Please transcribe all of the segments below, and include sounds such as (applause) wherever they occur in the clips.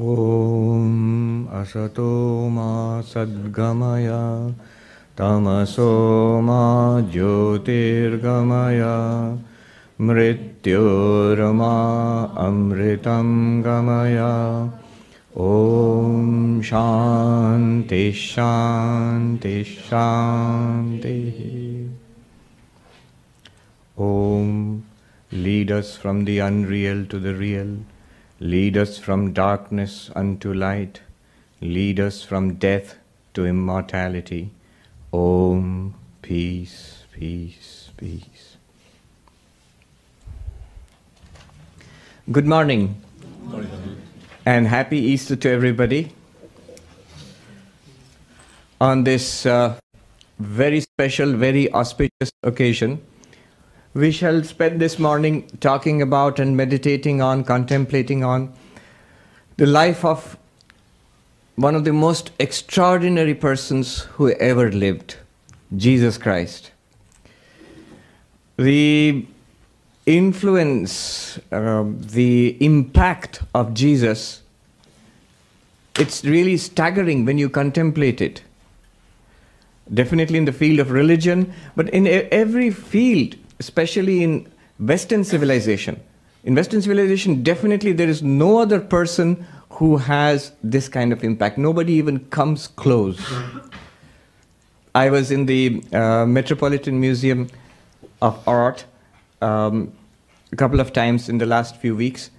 ॐ असतो मा सद्गमय तमसो मा ज्योतिर्गमय मृत्योर्मा अमृतं गमय ॐ शान्ति शान्ति शान्तिः Om, lead us from the unreal to the real, lead us from darkness unto light, lead us from death to immortality. Om, peace, peace, peace. Good morning, and happy Easter to everybody. On this uh, very special, very auspicious occasion, we shall spend this morning talking about and meditating on, contemplating on the life of one of the most extraordinary persons who ever lived, Jesus Christ. The influence, uh, the impact of Jesus, it's really staggering when you contemplate it. Definitely in the field of religion, but in every field, especially in Western civilization. In Western civilization, definitely there is no other person who has this kind of impact. Nobody even comes close. I was in the uh, Metropolitan Museum of Art um, a couple of times in the last few weeks.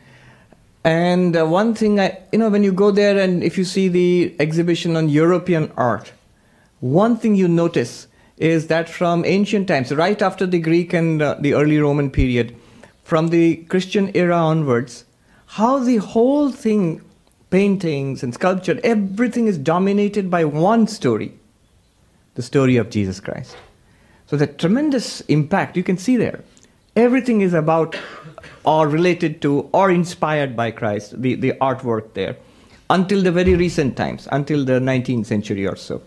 And uh, one thing, I, you know, when you go there and if you see the exhibition on European art, one thing you notice is that from ancient times, right after the Greek and uh, the early Roman period, from the Christian era onwards, how the whole thing, paintings and sculpture, everything is dominated by one story the story of Jesus Christ. So, the tremendous impact you can see there. Everything is about or related to or inspired by Christ, the, the artwork there, until the very recent times, until the 19th century or so.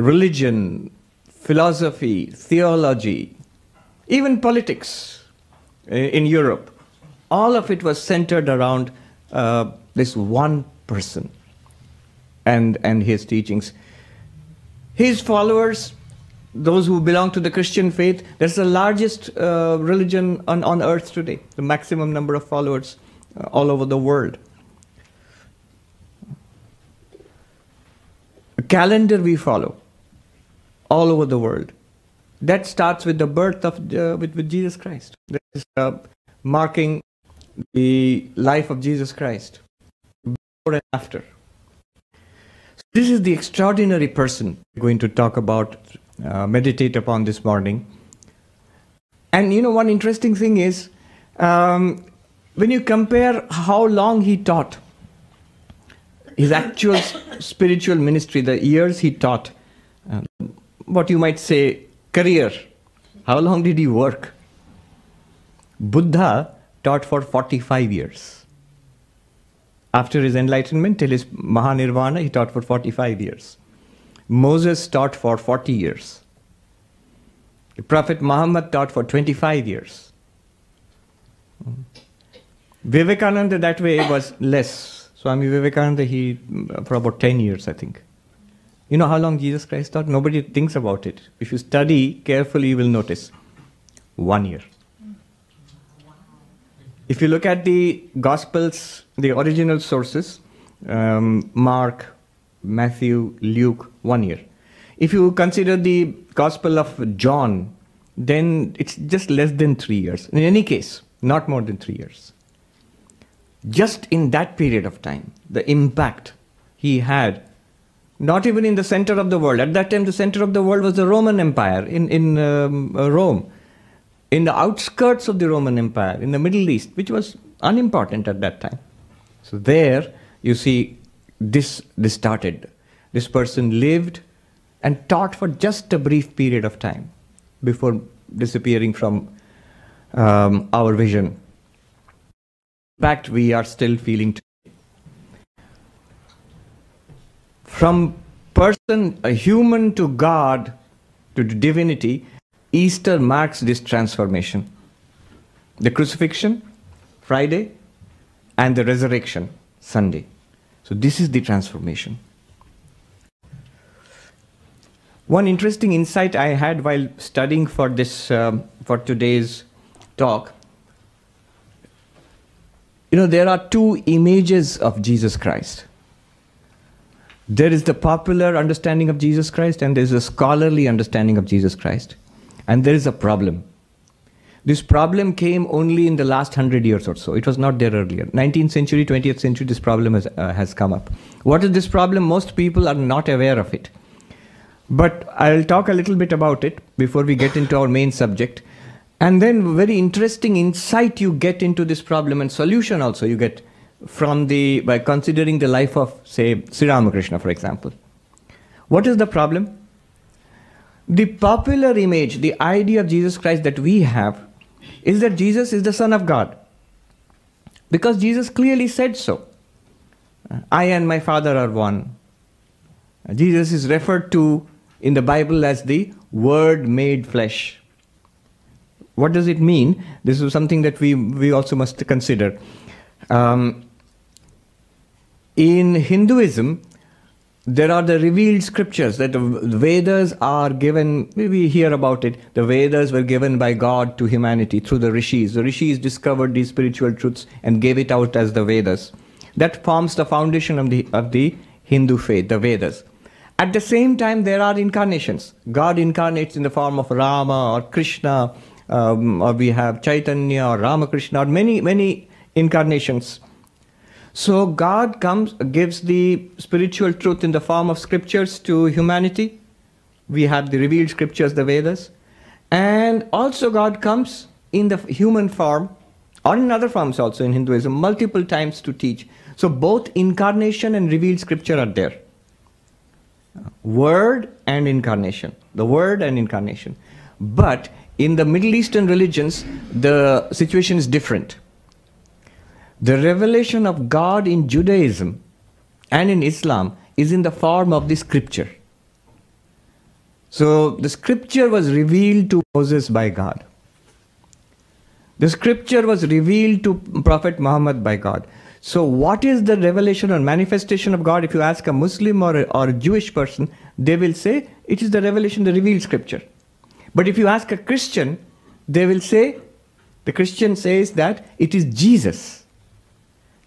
Religion, philosophy, theology, even politics in Europe, all of it was centered around uh, this one person and, and his teachings. His followers, those who belong to the Christian faith, that's the largest uh, religion on, on earth today, the maximum number of followers uh, all over the world. A calendar we follow all over the world. That starts with the birth of uh, with, with Jesus Christ. That is uh, marking the life of Jesus Christ before and after. This is the extraordinary person we're going to talk about, uh, meditate upon this morning. And you know, one interesting thing is um, when you compare how long he taught, his actual spiritual ministry, the years he taught, uh, what you might say career. How long did he work? Buddha taught for 45 years. After his enlightenment, till his Mahanirvana, he taught for 45 years. Moses taught for 40 years. The Prophet Muhammad taught for 25 years. Vivekananda, that way, was less. Swami Vivekananda, he, for about 10 years, I think. You know how long Jesus Christ taught? Nobody thinks about it. If you study carefully, you will notice one year. If you look at the Gospels, the original sources, um, Mark, Matthew, Luke, one year. If you consider the Gospel of John, then it's just less than three years. In any case, not more than three years. Just in that period of time, the impact he had not even in the center of the world. At that time, the center of the world was the Roman Empire in, in um, uh, Rome. In the outskirts of the Roman Empire, in the Middle East, which was unimportant at that time. So there, you see, this, this started. This person lived and taught for just a brief period of time before disappearing from um, our vision. In fact, we are still feeling from person, a human to God to divinity, Easter marks this transformation. The crucifixion, Friday, and the resurrection Sunday. So, this is the transformation. One interesting insight I had while studying for this um, for today's talk. You know, there are two images of Jesus Christ. There is the popular understanding of Jesus Christ, and there is a scholarly understanding of Jesus Christ. And there is a problem. This problem came only in the last hundred years or so. It was not there earlier. 19th century, 20th century, this problem has, uh, has come up. What is this problem? Most people are not aware of it. But I'll talk a little bit about it before we get into our main subject. And then, very interesting insight you get into this problem and solution also you get from the by considering the life of, say, Sri Ramakrishna, for example. What is the problem? The popular image, the idea of Jesus Christ that we have, is that Jesus is the Son of God. Because Jesus clearly said so. I and my Father are one. Jesus is referred to in the Bible as the Word made flesh. What does it mean? This is something that we, we also must consider. Um, in Hinduism, there are the revealed scriptures that the Vedas are given, we hear about it. The Vedas were given by God to humanity through the rishis. The rishis discovered these spiritual truths and gave it out as the Vedas. That forms the foundation of the, of the Hindu faith, the Vedas. At the same time, there are incarnations. God incarnates in the form of Rama or Krishna, um, or we have Chaitanya or Ramakrishna, or many, many incarnations. So God comes, gives the spiritual truth in the form of scriptures to humanity. We have the revealed scriptures, the Vedas. And also God comes in the human form, or in other forms also in Hinduism, multiple times to teach. So both incarnation and revealed scripture are there. Word and incarnation. The word and incarnation. But in the Middle Eastern religions, the situation is different. The revelation of God in Judaism and in Islam is in the form of the scripture. So the scripture was revealed to Moses by God. The scripture was revealed to Prophet Muhammad by God. So, what is the revelation or manifestation of God? If you ask a Muslim or a, or a Jewish person, they will say it is the revelation, the revealed scripture. But if you ask a Christian, they will say, the Christian says that it is Jesus.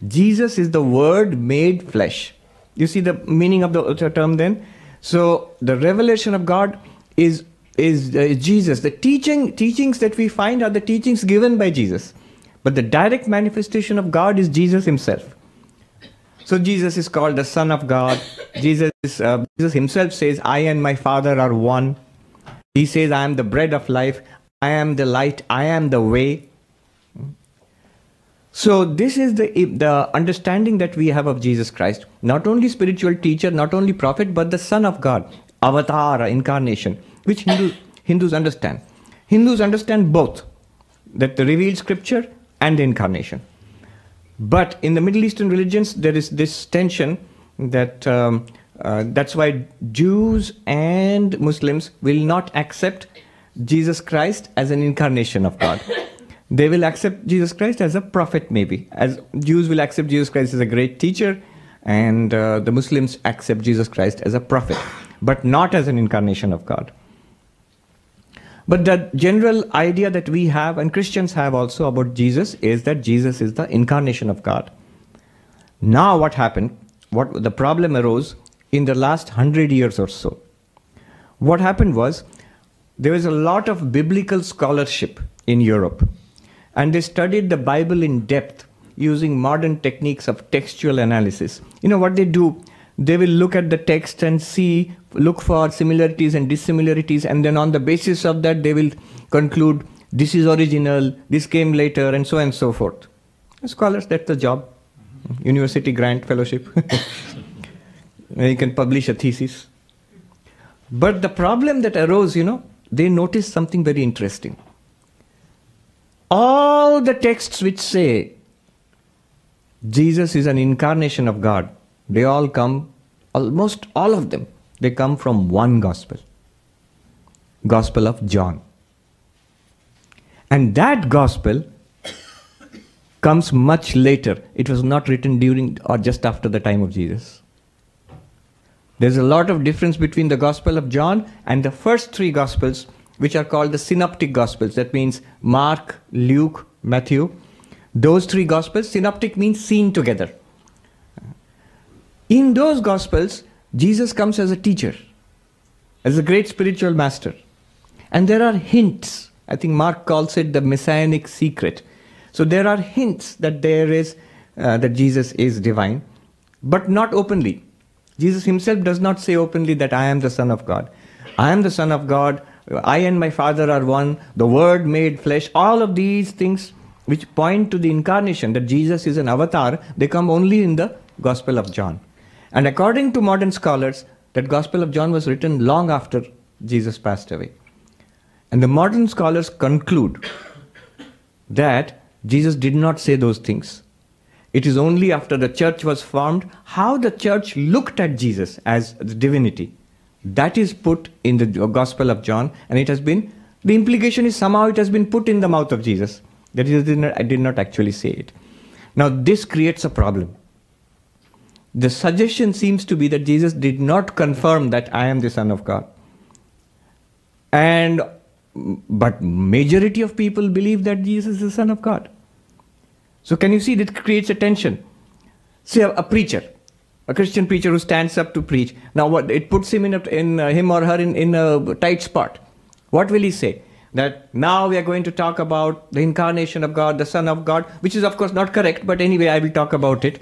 Jesus is the Word made flesh. You see the meaning of the term then? So, the revelation of God is, is uh, Jesus. The teaching, teachings that we find are the teachings given by Jesus. But the direct manifestation of God is Jesus himself. So Jesus is called the Son of God. Jesus, uh, Jesus himself says, I and my Father are one. He says, I am the bread of life. I am the light. I am the way. So this is the, the understanding that we have of Jesus Christ. Not only spiritual teacher, not only prophet, but the Son of God. Avatar, incarnation, which Hindu, Hindus understand. Hindus understand both. That the revealed scripture and incarnation. But in the Middle Eastern religions, there is this tension that um, uh, that's why Jews and Muslims will not accept Jesus Christ as an incarnation of God. They will accept Jesus Christ as a prophet, maybe. As Jews will accept Jesus Christ as a great teacher, and uh, the Muslims accept Jesus Christ as a prophet, but not as an incarnation of God. But the general idea that we have, and Christians have also about Jesus, is that Jesus is the incarnation of God. Now, what happened? What the problem arose in the last hundred years or so. What happened was there was a lot of biblical scholarship in Europe, and they studied the Bible in depth using modern techniques of textual analysis. You know what they do? They will look at the text and see look for similarities and dissimilarities, and then on the basis of that, they will conclude this is original, this came later, and so on and so forth. Scholars, that's the job. Mm-hmm. University grant fellowship. (laughs) you can publish a thesis. But the problem that arose, you know, they noticed something very interesting. All the texts which say Jesus is an incarnation of God, they all come, almost all of them, they come from one gospel Gospel of John. And that gospel comes much later. It was not written during or just after the time of Jesus. There's a lot of difference between the Gospel of John and the first three Gospels, which are called the Synoptic Gospels. That means Mark, Luke, Matthew. Those three Gospels, synoptic means seen together. In those Gospels, Jesus comes as a teacher, as a great spiritual master. And there are hints. I think Mark calls it the messianic secret. So there are hints that there is uh, that Jesus is divine, but not openly. Jesus himself does not say openly that I am the Son of God. I am the Son of God. I and my Father are one. The Word made flesh. All of these things which point to the incarnation, that Jesus is an avatar, they come only in the Gospel of John. And according to modern scholars, that Gospel of John was written long after Jesus passed away. And the modern scholars conclude that Jesus did not say those things. It is only after the church was formed how the church looked at Jesus as the divinity. That is put in the Gospel of John, and it has been, the implication is somehow it has been put in the mouth of Jesus. That is, I did not actually say it. Now, this creates a problem. The suggestion seems to be that Jesus did not confirm that I am the Son of God. And but majority of people believe that Jesus is the Son of God. So can you see that creates a tension? A, a, preacher, a Christian preacher who stands up to preach. Now what it puts him in, a, in uh, him or her in, in a tight spot. What will he say? That now we are going to talk about the incarnation of God, the Son of God, which is of course not correct, but anyway I will talk about it.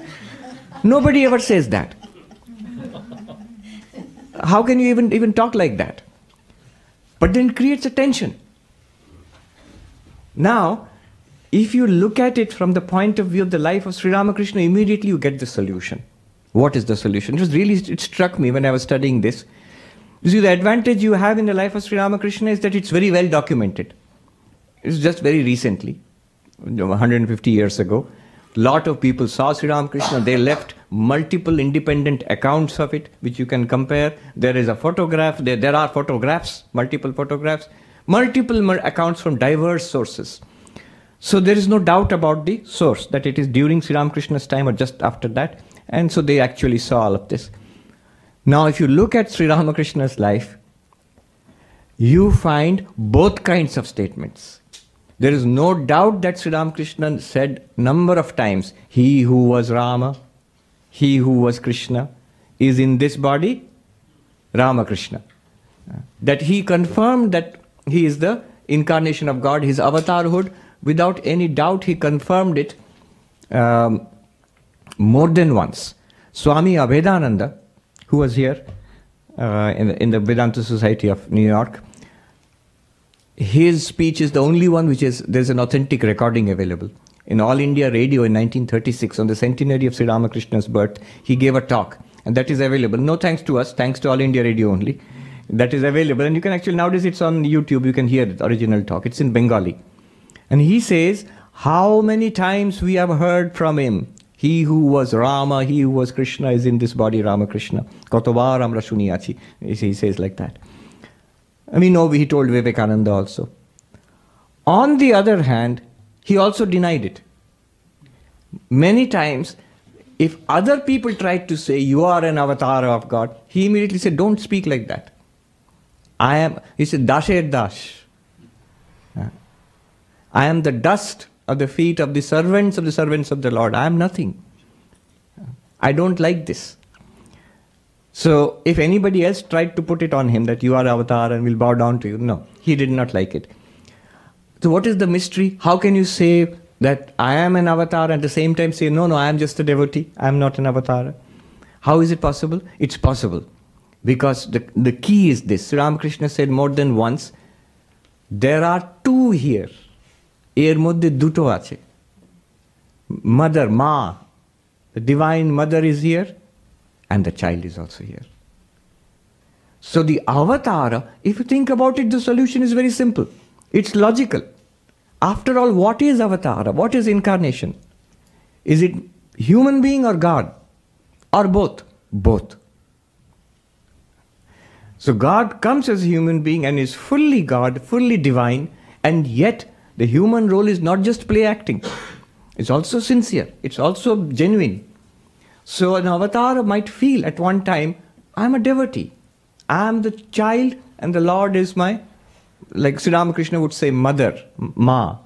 Nobody ever says that. How can you even even talk like that? But then creates a tension. Now, if you look at it from the point of view of the life of Sri Ramakrishna, immediately you get the solution. What is the solution? It was really, it struck me when I was studying this. You see, the advantage you have in the life of Sri Ramakrishna is that it's very well documented. It's just very recently, 150 years ago. A lot of people saw Sri Ramakrishna. They left multiple independent accounts of it, which you can compare. There is a photograph. There, there are photographs, multiple photographs, multiple accounts from diverse sources. So there is no doubt about the source, that it is during Sri Ramakrishna's time or just after that. And so they actually saw all of this. Now, if you look at Sri Ramakrishna's life, you find both kinds of statements. There is no doubt that Sri Ramakrishna said number of times, he who was Rama, he who was Krishna, is in this body, Ramakrishna. That he confirmed that he is the incarnation of God, his avatarhood, without any doubt, he confirmed it um, more than once. Swami Abhedananda, who was here uh, in, the, in the Vedanta Society of New York, his speech is the only one which is, there's an authentic recording available. In All India Radio in 1936, on the centenary of Sri Ramakrishna's birth, he gave a talk, and that is available. No thanks to us, thanks to All India Radio only. That is available, and you can actually, nowadays it's on YouTube, you can hear the original talk. It's in Bengali. And he says, How many times we have heard from him, he who was Rama, he who was Krishna is in this body, Ramakrishna. Kotobar amra shuniyachi. He says like that. And we know he told Vivekananda also. On the other hand, he also denied it. Many times, if other people tried to say, You are an avatar of God, he immediately said, Don't speak like that. I am, he said, Dasher Dash. I am the dust of the feet of the servants of the servants of the Lord. I am nothing. I don't like this. So, if anybody else tried to put it on him that you are avatar and will bow down to you, no, he did not like it. So, what is the mystery? How can you say that I am an avatar and at the same time say, no, no, I am just a devotee, I am not an avatar? How is it possible? It's possible. Because the, the key is this Sri Ramakrishna said more than once, there are two here এর মধ্যে দুটো আছে mother ma the divine mother is here and the child is also here so the avatar if you think about it the solution is very simple it's logical after all what is avatar what is incarnation is it human being or god or both both so god comes as a human being and is fully god fully divine and yet the human role is not just play acting. It's also sincere, it's also genuine. So an avatar might feel at one time, I'm a devotee. I'm the child and the Lord is my, like Sri Ramakrishna would say, mother, ma.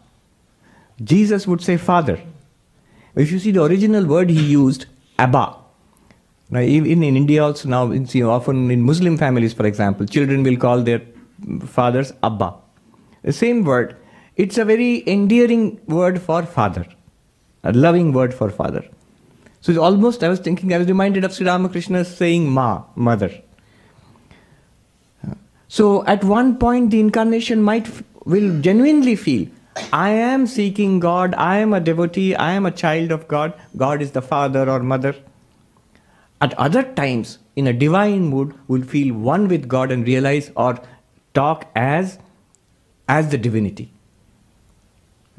Jesus would say father. If you see the original word he used, Abba. Now, even in India also now, know, often in Muslim families, for example, children will call their fathers Abba. The same word. It's a very endearing word for father, a loving word for father. So it's almost, I was thinking, I was reminded of Sri Ramakrishna saying Ma, mother. So at one point, the incarnation might, will genuinely feel, I am seeking God, I am a devotee, I am a child of God, God is the father or mother. At other times, in a divine mood, will feel one with God and realize or talk as, as the divinity.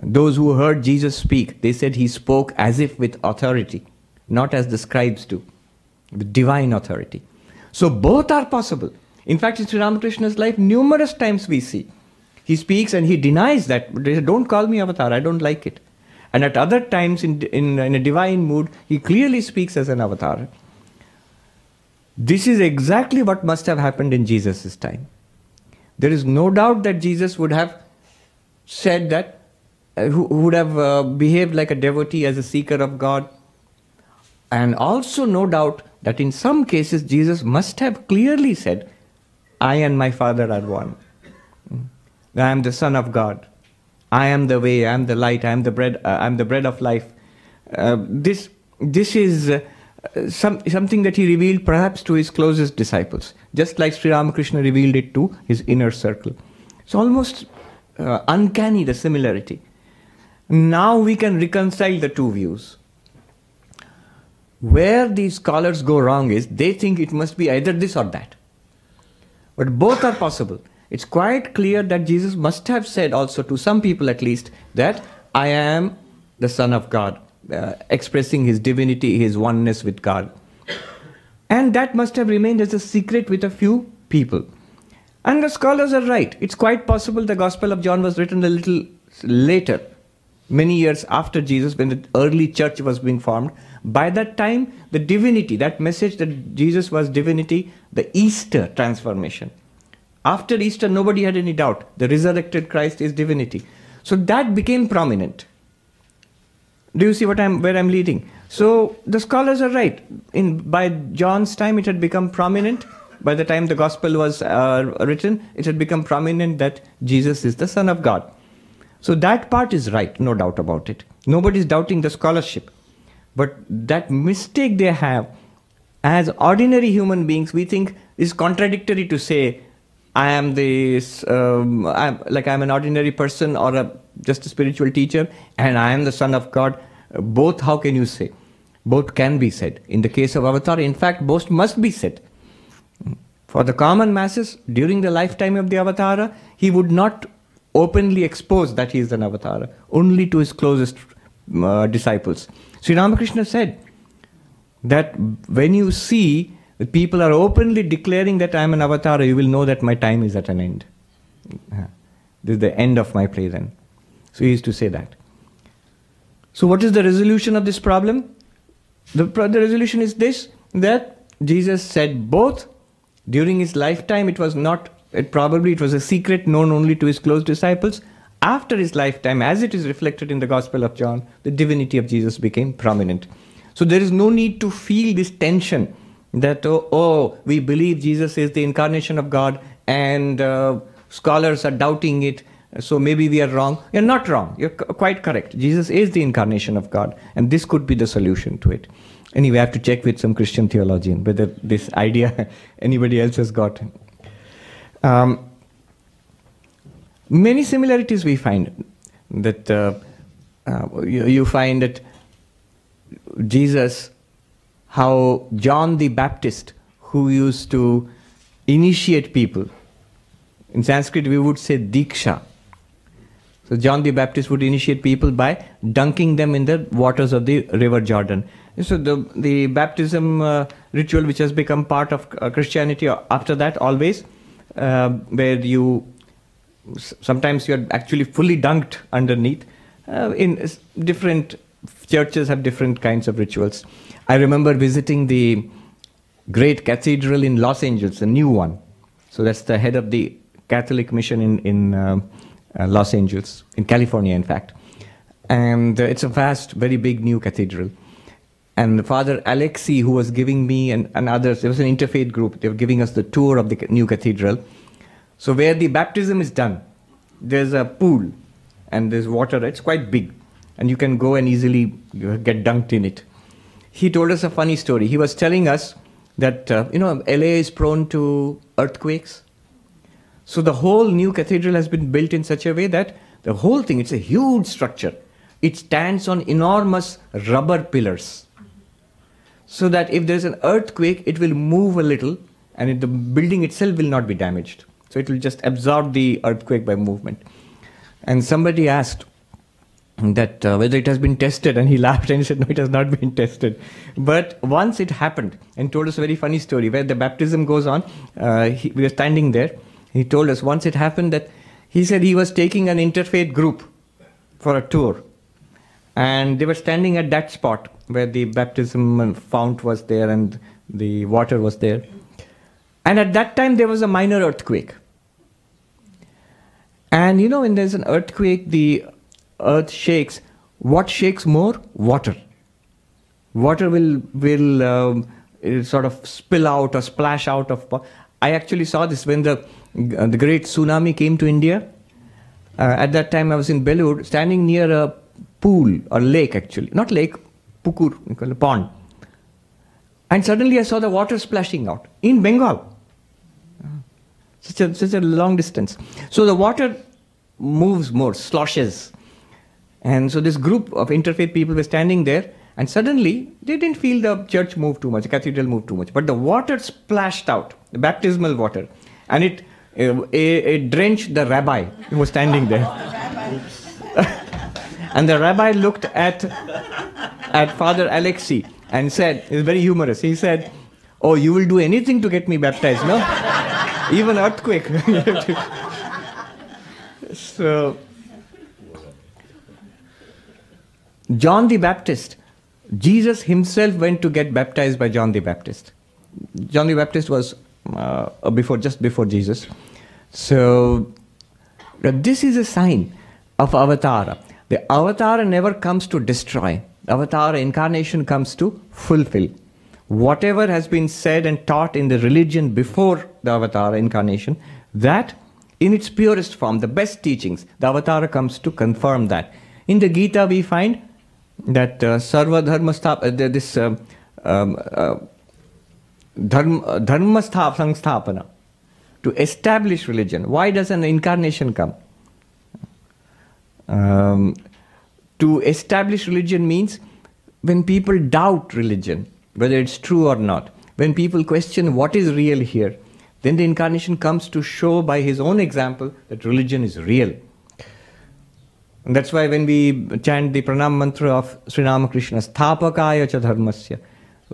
Those who heard Jesus speak, they said he spoke as if with authority, not as the scribes do, with divine authority. So both are possible. In fact, in Sri Ramakrishna's life, numerous times we see he speaks and he denies that. Don't call me avatar, I don't like it. And at other times, in, in, in a divine mood, he clearly speaks as an avatar. This is exactly what must have happened in Jesus' time. There is no doubt that Jesus would have said that, who would have uh, behaved like a devotee as a seeker of God. And also, no doubt that in some cases, Jesus must have clearly said, I and my Father are one. I am the Son of God. I am the way, I am the light, I am the bread, uh, I am the bread of life. Uh, this, this is uh, some, something that he revealed perhaps to his closest disciples, just like Sri Ramakrishna revealed it to his inner circle. It's almost uh, uncanny, the similarity. Now we can reconcile the two views. Where these scholars go wrong is they think it must be either this or that. But both are possible. It's quite clear that Jesus must have said also to some people at least that I am the Son of God, uh, expressing his divinity, his oneness with God. And that must have remained as a secret with a few people. And the scholars are right. It's quite possible the Gospel of John was written a little later, many years after Jesus, when the early church was being formed. By that time, the divinity, that message that Jesus was divinity, the Easter transformation, after Easter, nobody had any doubt. The resurrected Christ is divinity. So that became prominent. Do you see what I'm, where I'm leading? So the scholars are right. In, by John's time, it had become prominent. By the time the gospel was uh, written, it had become prominent that Jesus is the Son of God. So that part is right, no doubt about it. Nobody is doubting the scholarship. But that mistake they have, as ordinary human beings, we think is contradictory to say I am this, um, I'm, like I'm an ordinary person or a, just a spiritual teacher, and I am the Son of God. Both, how can you say? Both can be said. In the case of Avatar, in fact, both must be said. For the common masses, during the lifetime of the Avatar, he would not openly expose that he is an Avatar, only to his closest uh, disciples. Sri Ramakrishna said that when you see that people are openly declaring that I am an avatar, you will know that my time is at an end. This is the end of my play then. So he used to say that. So what is the resolution of this problem? The, the resolution is this, that Jesus said both during his lifetime it was not, it probably it was a secret known only to his close disciples. After his lifetime, as it is reflected in the Gospel of John, the divinity of Jesus became prominent. So there is no need to feel this tension that, oh, oh, we believe Jesus is the incarnation of God and uh, scholars are doubting it, so maybe we are wrong. You're not wrong. You're quite correct. Jesus is the incarnation of God, and this could be the solution to it. Anyway, I have to check with some Christian theologian whether this idea (laughs) anybody else has got. Um, many similarities we find that uh, uh, you, you find that Jesus how John the Baptist, who used to initiate people, in Sanskrit we would say Diksha. So John the Baptist would initiate people by dunking them in the waters of the river Jordan. So the, the baptism uh, ritual which has become part of uh, Christianity after that always, uh, where you sometimes you're actually fully dunked underneath uh, in different churches have different kinds of rituals. I remember visiting the great cathedral in Los Angeles, a new one. So that's the head of the Catholic mission in, in uh, uh, Los Angeles, in California, in fact. And uh, it's a vast, very big new cathedral. And Father Alexei, who was giving me and, and others, there was an interfaith group, they were giving us the tour of the new cathedral. So, where the baptism is done, there's a pool and there's water, it's quite big, and you can go and easily get dunked in it. He told us a funny story. He was telling us that, uh, you know, LA is prone to earthquakes. So, the whole new cathedral has been built in such a way that the whole thing, it's a huge structure. It stands on enormous rubber pillars. So that if there's an earthquake, it will move a little and it, the building itself will not be damaged. So it will just absorb the earthquake by movement. And somebody asked that uh, whether it has been tested, and he (laughs) laughed and he said, No, it has not been tested. But once it happened, and told us a very funny story where the baptism goes on. Uh, he, we were standing there. He told us once it happened that he said he was taking an interfaith group for a tour. And they were standing at that spot where the baptism fount was there and the water was there. And at that time, there was a minor earthquake. And you know, when there's an earthquake, the earth shakes. What shakes more? Water. Water will will um, sort of spill out or splash out of. I actually saw this when the uh, the great tsunami came to India. Uh, at that time, I was in Belur, standing near a pool or lake, actually, not lake, pukur, we call it pond. And suddenly I saw the water splashing out in Bengal such a, such a long distance. So the water moves more, sloshes. And so this group of interfaith people were standing there, and suddenly they didn't feel the church move too much, the cathedral move too much, but the water splashed out, the baptismal water, and it, it, it drenched the rabbi who was standing there. (laughs) and the rabbi looked at, at Father Alexei and said, it's very humorous, he said, Oh, you will do anything to get me baptized, no? (laughs) Even earthquake. (laughs) so, John the Baptist, Jesus himself went to get baptized by John the Baptist. John the Baptist was uh, before, just before Jesus. So, this is a sign of Avatara. The avatar never comes to destroy. Avatar incarnation comes to fulfill whatever has been said and taught in the religion before the avatar incarnation, that in its purest form, the best teachings, the avatar comes to confirm that. In the Gita, we find that uh, Sarva Dharma Sthap, uh, this uh, um, uh, Dharma, dharma Sangstapana, to establish religion. Why does an incarnation come? Um, to establish religion means when people doubt religion, whether it's true or not. When people question what is real here, then the incarnation comes to show by his own example that religion is real. And that's why when we chant the pranam mantra of Sri Ramakrishna, Sthapakaya cha dharmasya,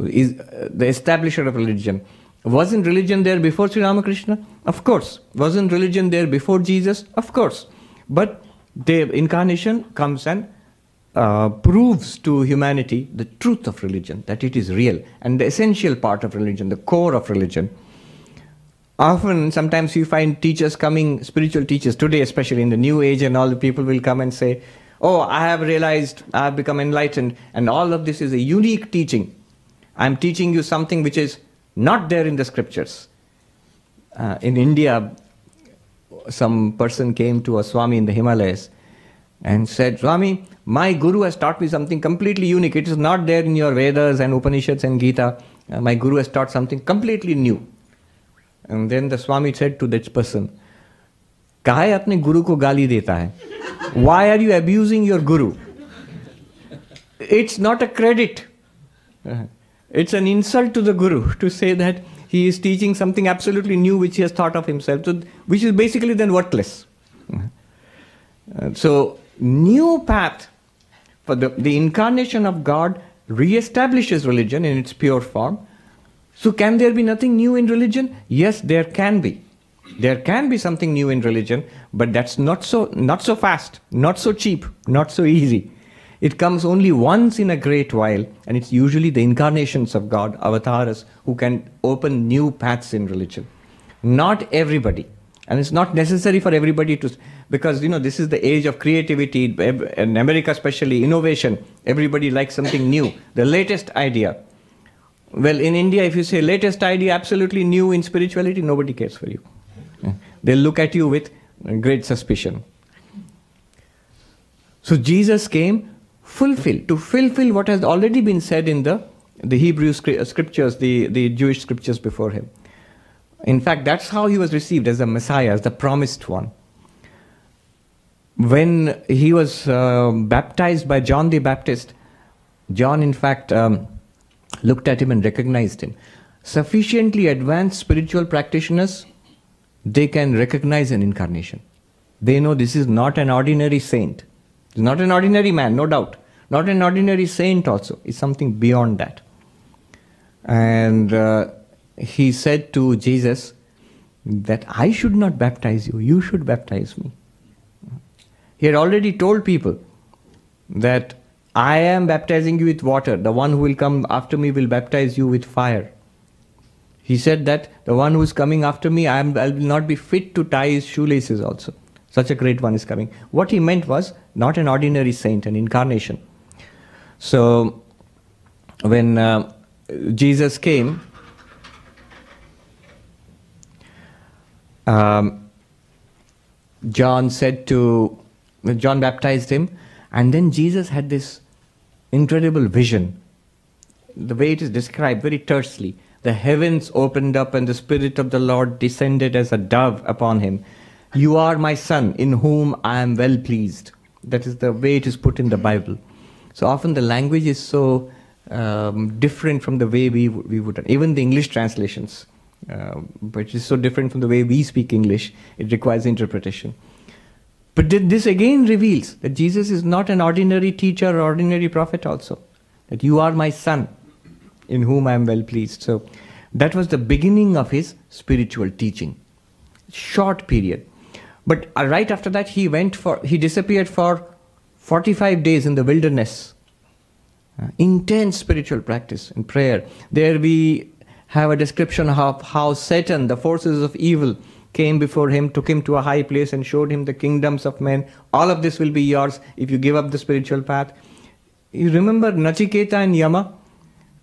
is uh, the establisher of religion. Wasn't religion there before Sri Ramakrishna? Of course. Wasn't religion there before Jesus? Of course. But the incarnation comes and uh, proves to humanity the truth of religion, that it is real, and the essential part of religion, the core of religion. Often, sometimes you find teachers coming, spiritual teachers, today especially in the new age, and all the people will come and say, Oh, I have realized, I have become enlightened, and all of this is a unique teaching. I'm teaching you something which is not there in the scriptures. Uh, in India, some person came to a Swami in the Himalayas and said, Swami, my guru has taught me something completely unique. It is not there in your Vedas and Upanishads and Gita. Uh, my guru has taught something completely new. And then the Swami said to that person, काहे अपने गुरु को गाली देता है Why are you abusing your guru? It's not a credit. It's an insult to the guru to say that He is teaching something absolutely new which he has thought of himself, so, which is basically then worthless. Uh, so, new path for the, the incarnation of God re-establishes religion in its pure form. So can there be nothing new in religion? Yes, there can be. There can be something new in religion, but that's not so not so fast, not so cheap, not so easy. It comes only once in a great while, and it's usually the incarnations of God, avatars, who can open new paths in religion. Not everybody. And it's not necessary for everybody to, because you know this is the age of creativity, in America especially, innovation. Everybody likes something new, the latest idea. Well, in India, if you say latest idea, absolutely new in spirituality, nobody cares for you. They'll look at you with great suspicion. So Jesus came fulfill, to fulfill what has already been said in the, the Hebrew uh, scriptures, the, the Jewish scriptures before him. In fact, that's how he was received as the Messiah, as the promised one. When he was uh, baptized by John the Baptist, John, in fact, um, looked at him and recognized him. Sufficiently advanced spiritual practitioners, they can recognize an incarnation. They know this is not an ordinary saint. Not an ordinary man, no doubt. Not an ordinary saint, also. It's something beyond that. And uh, he said to Jesus that I should not baptize you, you should baptize me. He had already told people that I am baptizing you with water, the one who will come after me will baptize you with fire. He said that the one who is coming after me, I, am, I will not be fit to tie his shoelaces also. Such a great one is coming. What he meant was not an ordinary saint, an incarnation. So, when uh, Jesus came, um, John said to, John baptized him, and then Jesus had this incredible vision. The way it is described very tersely. The heavens opened up, and the Spirit of the Lord descended as a dove upon him you are my son, in whom I am well pleased. That is the way it is put in the Bible. So often the language is so um, different from the way we, we would, even the English translations, uh, which is so different from the way we speak English, it requires interpretation. But this again reveals that Jesus is not an ordinary teacher or ordinary prophet, also. That you are my son, in whom I am well pleased. So that was the beginning of his spiritual teaching. Short period. But uh, right after that, he went for, he disappeared for 45 days in the wilderness. Uh, intense spiritual practice and prayer. There we have a description of how Satan, the forces of evil, came before him, took him to a high place, and showed him the kingdoms of men. All of this will be yours if you give up the spiritual path. You remember Nachiketa and Yama,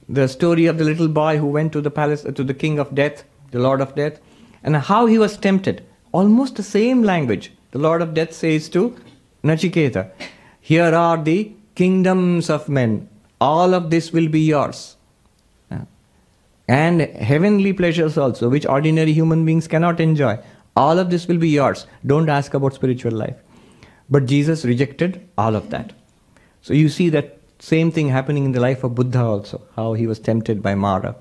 the story of the little boy who went to the palace, to the king of death, the lord of death, and how he was tempted almost the same language. The Lord of Death says to Nachiketa, Here are the kingdoms of men. All of this will be yours. And heavenly pleasures also, which ordinary human beings cannot enjoy. All of this will be yours. Don't ask about spiritual life. But Jesus rejected all of that. So you see that same thing happening in the life of Buddha also, how he was tempted by Mara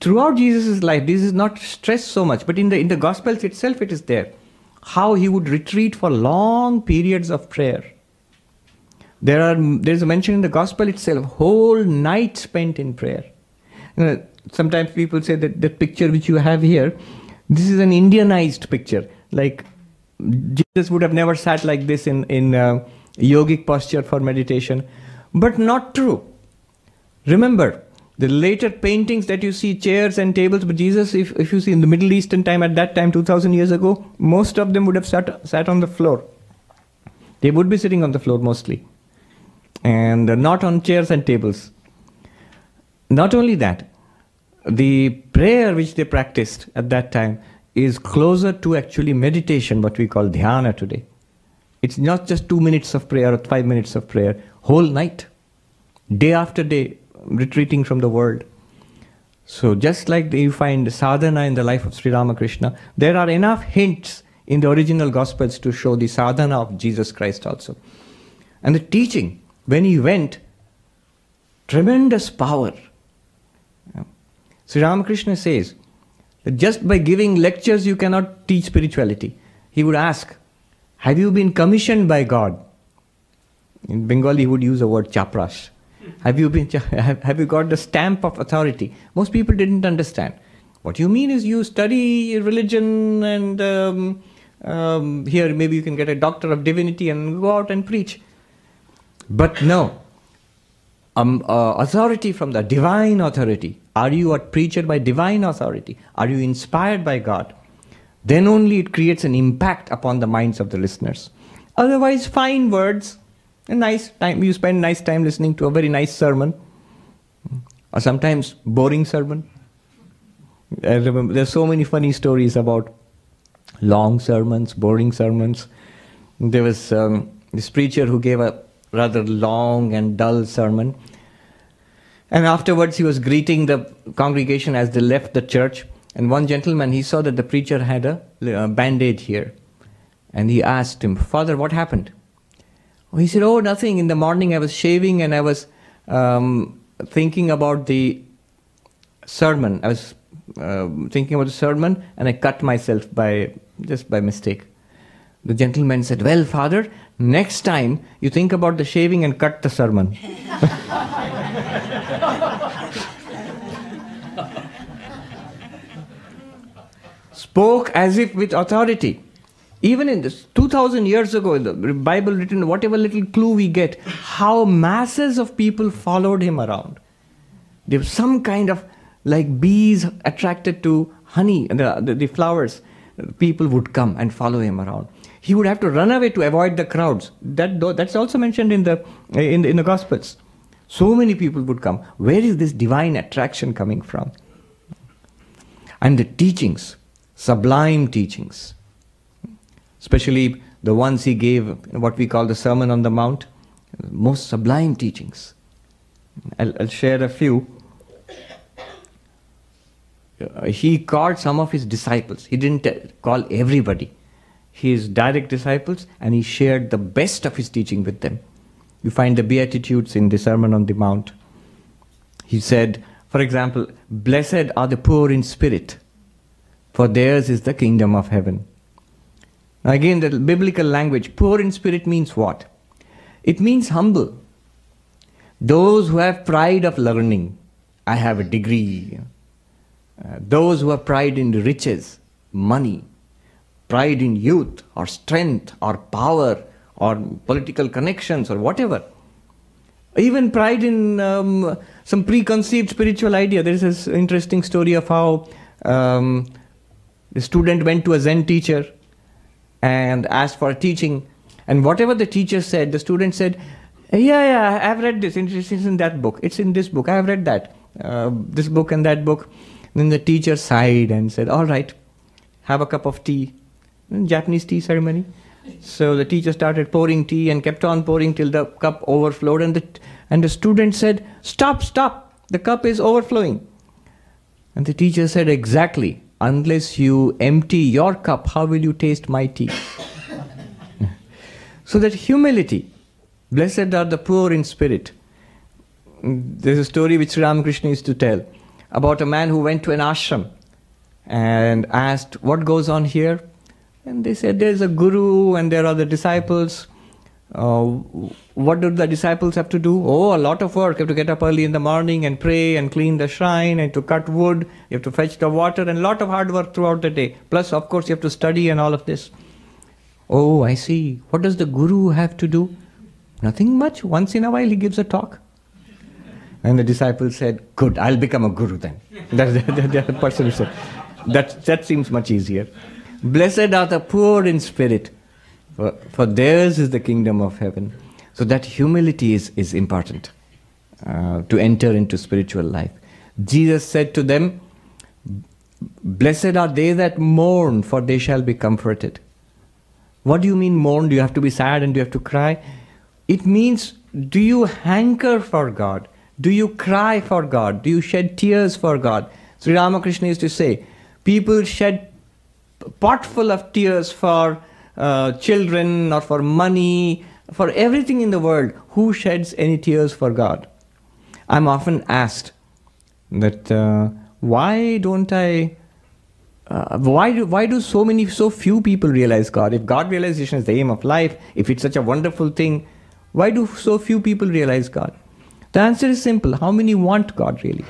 throughout Jesus' life, this is not stressed so much, but in the in the Gospels itself, it is there. How he would retreat for long periods of prayer. There are there is a mention in the Gospel itself, whole night spent in prayer. You know, sometimes people say that the picture which you have here, this is an Indianized picture. Like Jesus would have never sat like this in in uh, yogic posture for meditation, but not true. Remember, the later paintings that you see, chairs and tables, but Jesus, if, if you see in the Middle Eastern time at that time, 2000 years ago, most of them would have sat, sat on the floor. They would be sitting on the floor mostly, and not on chairs and tables. Not only that, the prayer which they practiced at that time is closer to actually meditation, what we call dhyana today. It's not just two minutes of prayer or five minutes of prayer, whole night, day after day, retreating from the world. So, just like you find sadhana in the life of Sri Ramakrishna, there are enough hints in the original Gospels to show the sadhana of Jesus Christ also. And the teaching, when he went, tremendous power. Sri Ramakrishna says that just by giving lectures you cannot teach spirituality. He would ask, Have you been commissioned by God? In Bengali, he would use the word chapras. Have you been? (laughs) Have, have you got the stamp of authority? Most people didn't understand. What you mean is you study religion and um, um, here maybe you can get a doctor of divinity and go out and preach. But no, um, uh, authority from the divine authority. Are you a preacher by divine authority? Are you inspired by God? Then only it creates an impact upon the minds of the listeners. Otherwise, fine words, a nice time. You spend nice time listening to a very nice sermon, or sometimes boring sermon. I remember there's so many funny stories about long sermons, boring sermons. There was um, this preacher who gave a rather long and dull sermon. And afterwards, he was greeting the congregation as they left the church. And one gentleman, he saw that the preacher had a, a bandage here. And he asked him, Father, what happened? He said, Oh, nothing. In the morning, I was shaving and I was um, thinking about the sermon. I was uh, thinking about the sermon and I cut myself by just by mistake. The gentleman said, Well, Father, next time you think about the shaving and cut the sermon. (laughs) Spoke as if with authority. Even in this 2000 years ago, in the Bible written, whatever little clue we get, how masses of people followed him around. There was some kind of like bees attracted to honey, the, the, the flowers. People would come and follow him around he would have to run away to avoid the crowds. That, that's also mentioned in the, in, the, in the Gospels. So many people would come. Where is this divine attraction coming from? And the teachings, sublime teachings, especially the ones he gave, what we call the Sermon on the Mount, most sublime teachings. I'll, I'll share a few. Uh, he called some of his disciples. He didn't call everybody his direct disciples and he shared the best of his teaching with them. You find the Beatitudes in the Sermon on the Mount. He said, for example, Blessed are the poor in spirit, for theirs is the kingdom of heaven. Again, the biblical language, poor in spirit means what? It means humble. Those who have pride of learning, I have a degree. Uh, those who have pride in riches, money, pride in youth or strength or power or political connections or whatever. Even pride in um, some preconceived spiritual idea. There is this interesting story of how um, the student went to a Zen teacher and asked for teaching. And whatever the teacher said, the student said, Yeah, yeah, I've read this. It's in that book. It's in this book. I've read that. Uh, this book and that book. And then the teacher sighed and said, All right, have a cup of tea. Japanese tea ceremony. So the teacher started pouring tea and kept on pouring till the cup overflowed, and the, and the student said, Stop, stop, the cup is overflowing. And the teacher said, Exactly, unless you empty your cup, how will you taste my tea? (laughs) so that humility, blessed are the poor in spirit. There's a story which Ramakrishna used to tell about a man who went to an ashram and asked, What goes on here? And they said, There's a guru and there are the disciples. Uh, what do the disciples have to do? Oh, a lot of work. You have to get up early in the morning and pray and clean the shrine and to cut wood. You have to fetch the water and a lot of hard work throughout the day. Plus, of course, you have to study and all of this. Oh, I see. What does the guru have to do? Nothing much. Once in a while, he gives a talk. And the disciple said, Good, I'll become a guru then. (laughs) That's the, person said, that, that seems much easier. Blessed are the poor in spirit, for, for theirs is the kingdom of heaven. So that humility is, is important uh, to enter into spiritual life. Jesus said to them, Blessed are they that mourn, for they shall be comforted. What do you mean mourn? Do you have to be sad and do you have to cry? It means, do you hanker for God? Do you cry for God? Do you shed tears for God? Sri Ramakrishna used to say, people shed pot full of tears for uh, children or for money, for everything in the world. Who sheds any tears for God? I'm often asked that uh, why don't I? Uh, why do why do so many so few people realize God? If God realization is the aim of life, if it's such a wonderful thing, why do so few people realize God? The answer is simple. How many want God really?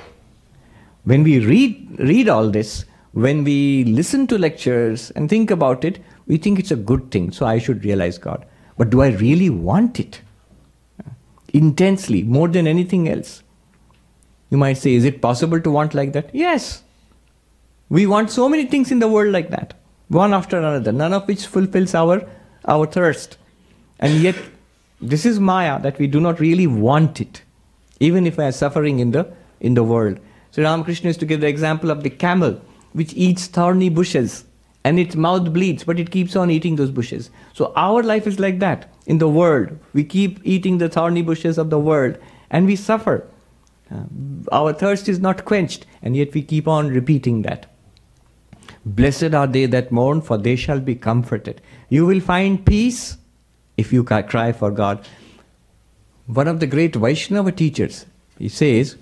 When we read read all this, when we listen to lectures and think about it, we think it's a good thing, so I should realize God. But do I really want it? intensely, more than anything else. You might say, is it possible to want like that? Yes. We want so many things in the world like that, one after another, none of which fulfills our, our thirst. And yet, this is Maya that we do not really want it, even if we are suffering in the, in the world. So Ramakrishna used to give the example of the camel which eats thorny bushes and its mouth bleeds, but it keeps on eating those bushes. So our life is like that in the world. We keep eating the thorny bushes of the world and we suffer. Uh, our thirst is not quenched, and yet we keep on repeating that. Blessed are they that mourn, for they shall be comforted. You will find peace if you cry for God. One of the great Vaishnava teachers, he says,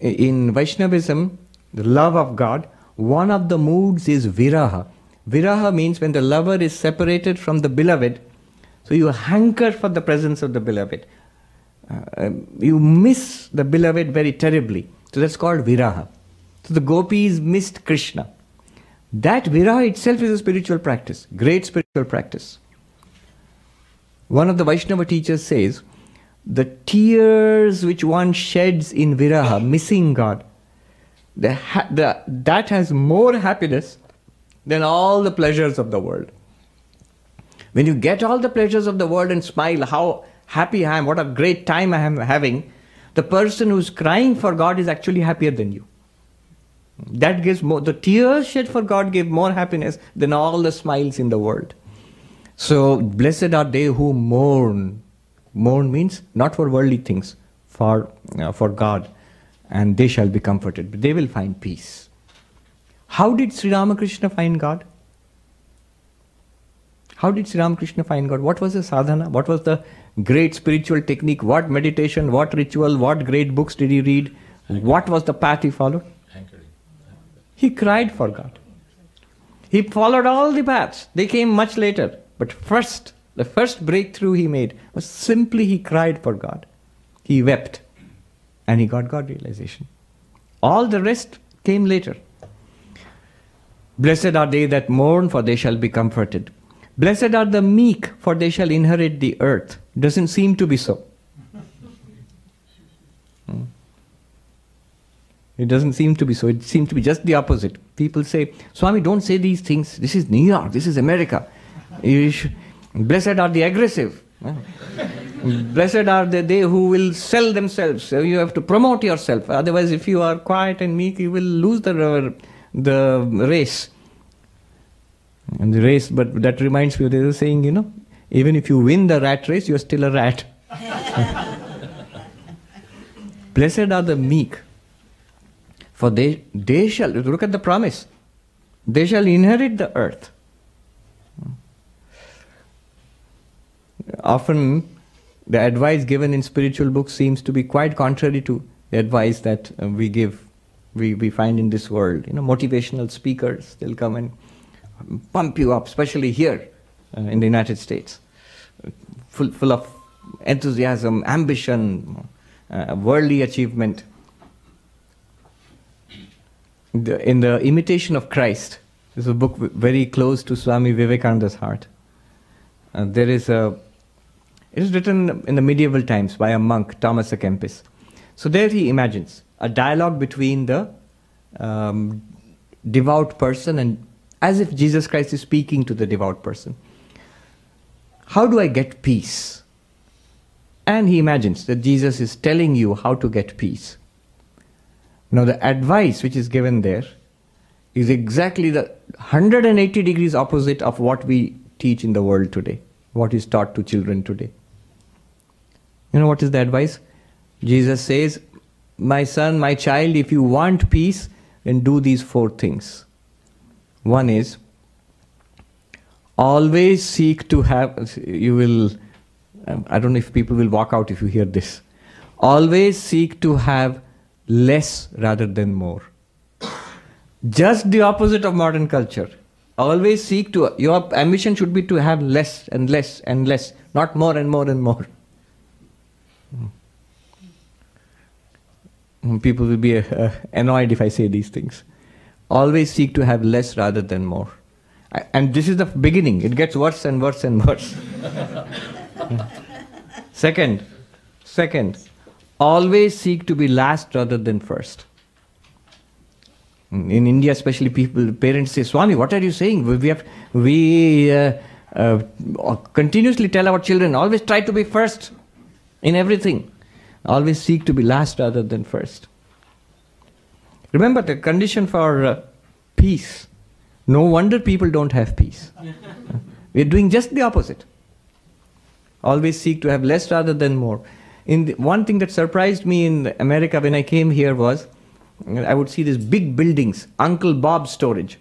in Vaishnavism, the love of God, one of the moods is viraha. Viraha means when the lover is separated from the beloved, so you hanker for the presence of the beloved. Uh, um, you miss the beloved very terribly. So that's called viraha. So the gopis missed Krishna. That viraha itself is a spiritual practice, great spiritual practice. One of the Vaishnava teachers says, the tears which one sheds in viraha, missing God, the, that has more happiness than all the pleasures of the world. When you get all the pleasures of the world and smile, how happy I am, what a great time I am having, the person who's crying for God is actually happier than you. That gives more, the tears shed for God give more happiness than all the smiles in the world. So, blessed are they who mourn. Mourn means not for worldly things, for, uh, for God and they shall be comforted. But they will find peace. How did Sri Ramakrishna find God? How did Sri Ramakrishna find God? What was the sadhana? What was the great spiritual technique? What meditation? What ritual? What great books did he read? What was the path he followed? He cried for God. He followed all the paths. They came much later. But first, the first breakthrough he made was simply he cried for God. He wept and he got God realization. All the rest came later. Blessed are they that mourn, for they shall be comforted. Blessed are the meek, for they shall inherit the earth. Doesn't seem to be so. Hmm. It doesn't seem to be so. It seems to be just the opposite. People say, Swami, don't say these things. This is New York. This is America. Blessed are the aggressive. Blessed are the, they who will sell themselves. So you have to promote yourself. Otherwise, if you are quiet and meek, you will lose the, the race. And the race, but that reminds me, there's a saying, you know, even if you win the rat race, you're still a rat. (laughs) Blessed are the meek, for they, they shall, look at the promise, they shall inherit the earth. Often the advice given in spiritual books seems to be quite contrary to the advice that uh, we give, we, we find in this world. You know, motivational speakers, they'll come and pump you up, especially here uh, in the United States, full, full of enthusiasm, ambition, uh, worldly achievement. The, in the Imitation of Christ, this is a book very close to Swami Vivekananda's heart. Uh, there is a it is written in the medieval times by a monk, Thomas à Kempis. So there he imagines a dialogue between the um, devout person and as if Jesus Christ is speaking to the devout person. How do I get peace? And he imagines that Jesus is telling you how to get peace. Now, the advice which is given there is exactly the 180 degrees opposite of what we teach in the world today, what is taught to children today. You know what is the advice? Jesus says, My son, my child, if you want peace, then do these four things. One is, always seek to have, you will, um, I don't know if people will walk out if you hear this. Always seek to have less rather than more. Just the opposite of modern culture. Always seek to, your ambition should be to have less and less and less, not more and more and more. People will be uh, annoyed if I say these things. Always seek to have less rather than more. And this is the beginning. It gets worse and worse and worse. (laughs) Second, second, always seek to be last rather than first. In India, especially, people, parents say, "Swami, what are you saying? We have, we uh, uh, continuously tell our children always try to be first in everything. Always seek to be last rather than first. Remember the condition for uh, peace. No wonder people don't have peace. (laughs) We're doing just the opposite. Always seek to have less rather than more. In the, one thing that surprised me in America when I came here was I would see these big buildings, Uncle Bob storage,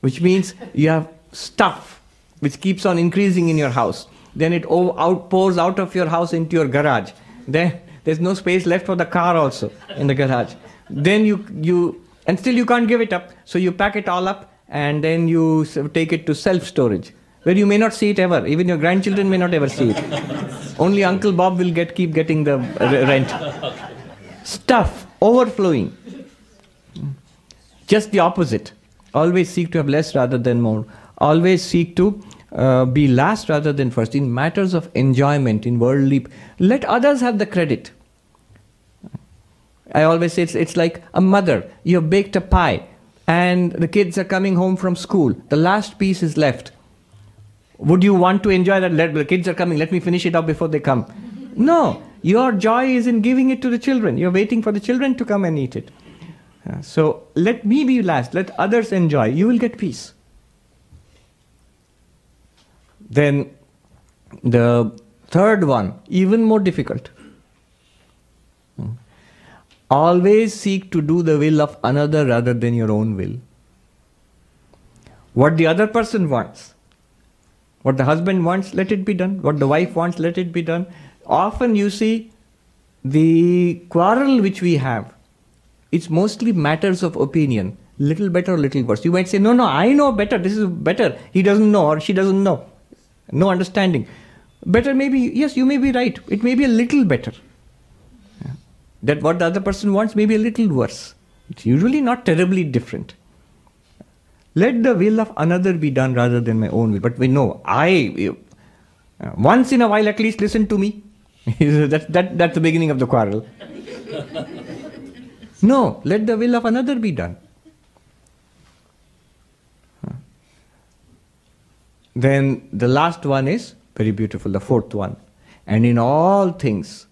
which means you have stuff which keeps on increasing in your house. Then it outpours out of your house into your garage. Then there's no space left for the car also in the garage. Then you you and still you can't give it up. So you pack it all up and then you take it to self storage where you may not see it ever. Even your grandchildren may not ever see it. Only Uncle Bob will get keep getting the rent. Stuff overflowing. Just the opposite. Always seek to have less rather than more. Always seek to uh, be last rather than first. In matters of enjoyment, in worldly, let others have the credit. I always say it's, it's like a mother. You have baked a pie, and the kids are coming home from school. The last piece is left would you want to enjoy that? Let, the kids are coming, let me finish it up before they come. (laughs) No, your joy is in giving it to the children. You're waiting for the children to come and eat it. Uh, so let me be last, let others enjoy. You will get peace. Then the third one, even more difficult. Always seek to do the will of another rather than your own will. What the other person wants what the husband wants, let it be done. What the wife wants, let it be done. Often you see the quarrel which we have, it's mostly matters of opinion. Little better, little worse. You might say, no, no, I know better. This is better. He doesn't know or she doesn't know. No understanding. Better maybe, yes, you may be right. It may be a little better. That what the other person wants may be a little worse. It's usually not terribly different. Let the will of another be done rather than my own will. But we know, I, uh, once in a while at least listen to me. (laughs) that, that, that's the beginning of the quarrel. (laughs) no, let the will of another be done. Then the last one is very beautiful, the fourth one. And in all things,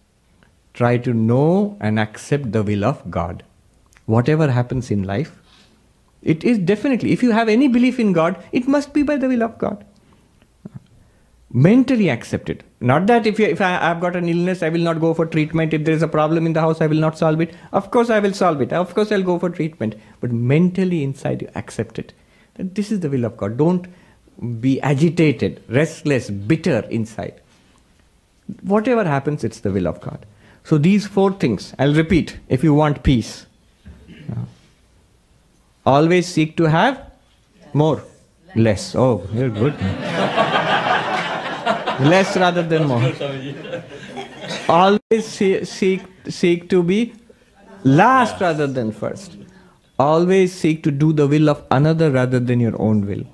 try to know and accept the will of God. Whatever happens in life, it is definitely, if you have any belief in God, it must be by the will of God. Mentally accept it. Not that if, you, if I, have got an illness, I will not go for treatment. If there is a problem in the house, I will not solve it. Of course, I will solve it. Of course, I'll go for treatment. But mentally inside, you accept it. That this is the will of God. Don't be agitated, restless, bitter inside. Whatever happens, it's the will of God. So, these four things, I'll repeat if you want peace uh, always seek to have more. Less. Oh, you're good. (laughs) Less rather than more. Always seek, seek to be last rather than first. Always seek to do the will of another rather than your own will.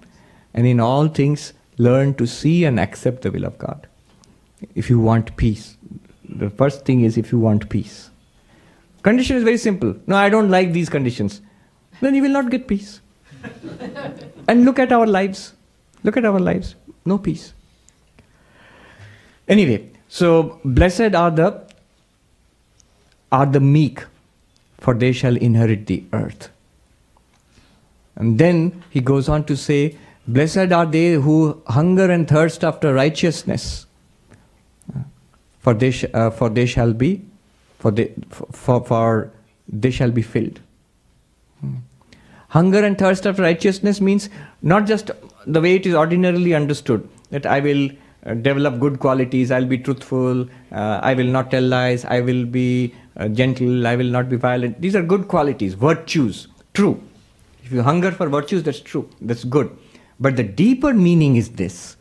And in all things, learn to see and accept the will of God. If you want peace, the first thing is if you want peace. Condition is very simple. No, I don't like these conditions then you will not get peace. (laughs) and look at our lives. Look at our lives. No peace. Anyway, so blessed are the are the meek, for they shall inherit the earth. And then he goes on to say, Blessed are they who hunger and thirst after righteousness, for they, sh- uh, for they shall be, for they, for, for they shall be filled. Hunger and thirst after righteousness means not just the way it is ordinarily understood that I will uh, develop good qualities, I'll be truthful, uh, I will not tell lies, I will be uh, gentle, I will not be violent. These are good qualities, virtues, true. If you hunger for virtues, that's true, that's good. But the deeper meaning is this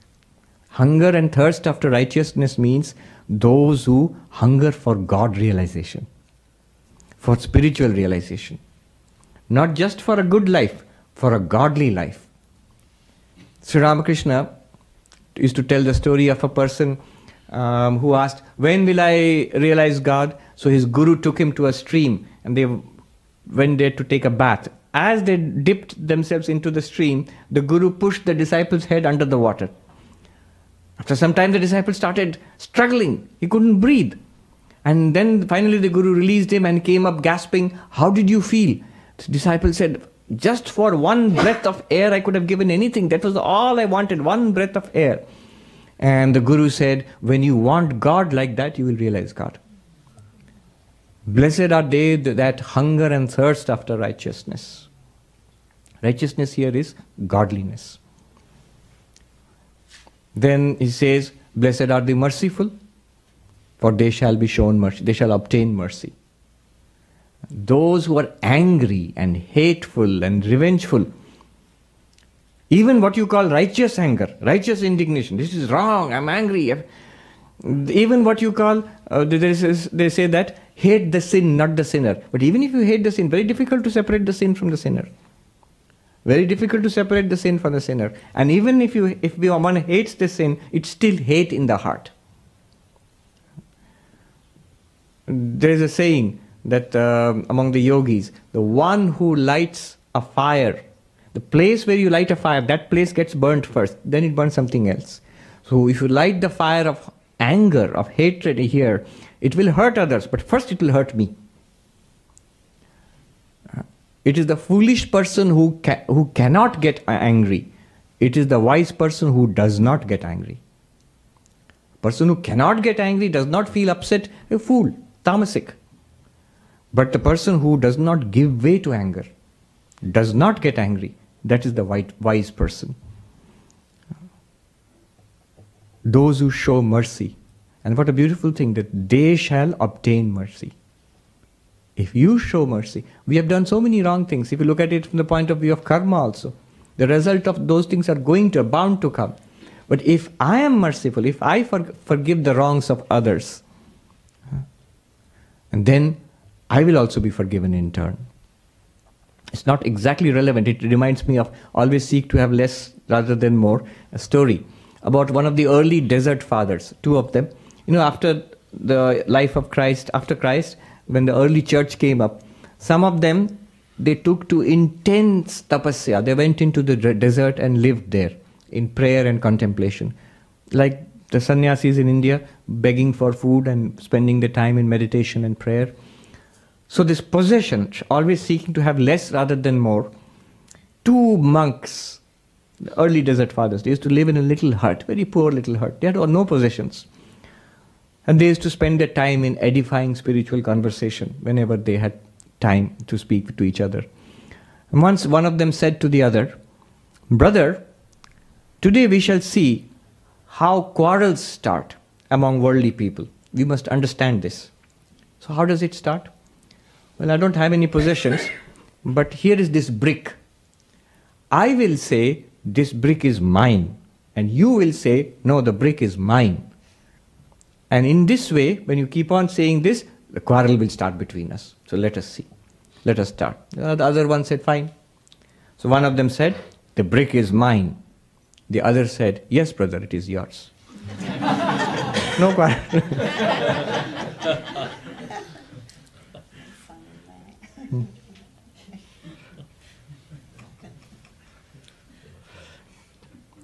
hunger and thirst after righteousness means those who hunger for God realization, for spiritual realization not just for a good life, for a godly life. Sri Ramakrishna used to tell the story of a person um, who asked, When will I realize God? So his guru took him to a stream and they went there to take a bath. As they dipped themselves into the stream, the guru pushed the disciple's head under the water. After some time, the disciple started struggling. He couldn't breathe. And then finally, the guru released him and came up gasping, How did you feel? The disciple said, Just for one breath of air, I could have given anything. That was all I wanted, one breath of air. And the Guru said, When you want God like that, you will realize God. Blessed are they that hunger and thirst after righteousness. Righteousness here is godliness. Then he says, Blessed are the merciful, for they shall be shown mercy, they shall obtain mercy. Those who are angry and hateful and revengeful, even what you call righteous anger, righteous indignation, this is wrong, I'm angry. Even what you call, uh, they say that hate the sin, not the sinner. But even if you hate the sin, very difficult to separate the sin from the sinner. Very difficult to separate the sin from the sinner. And even if you if one hates the sin, it's still hate in the heart. There is a saying that uh, among the yogis, the one who lights a fire the place where you light a fire, that place gets burnt first, then it burns something else. So if you light the fire of anger, of hatred here, it will hurt others, but first it will hurt me. Uh, it is the foolish person who, ca- who cannot get angry. It is the wise person who does not get angry. Person who cannot get angry, does not feel upset, a fool, tamasic. But the person who does not give way to anger, does not get angry, that is the wise person. Those who show mercy. And what a beautiful thing that they shall obtain mercy. If you show mercy, we have done so many wrong things. If you look at it from the point of view of karma also, the result of those things are going to, bound to come. But if I am merciful, if I for, forgive the wrongs of others, and then I will also be forgiven in turn it's not exactly relevant. It reminds me of always seek to have less rather than more. A story about one of the early desert fathers, two of them. You know, after the life of Christ, after Christ, when the early church came up, some of them they took to intense tapasya. They went into the desert and lived there in prayer and contemplation. Like the sannyasis in India, begging for food and spending the time in meditation and prayer. So, this possession, always seeking to have less rather than more, two monks, early desert fathers, they used to live in a little hut, very poor little hut. They had no possessions. And they used to spend their time in edifying spiritual conversation whenever they had time to speak to each other. And once one of them said to the other, Brother, today we shall see how quarrels start among worldly people. We must understand this. So, how does it start? Well, I don't have any possessions, but here is this brick. I will say, This brick is mine. And you will say, No, the brick is mine. And in this way, when you keep on saying this, the quarrel will start between us. So let us see. Let us start. Uh, the other one said, Fine. So one of them said, The brick is mine. The other said, Yes, brother, it is yours. (laughs) no quarrel. (laughs)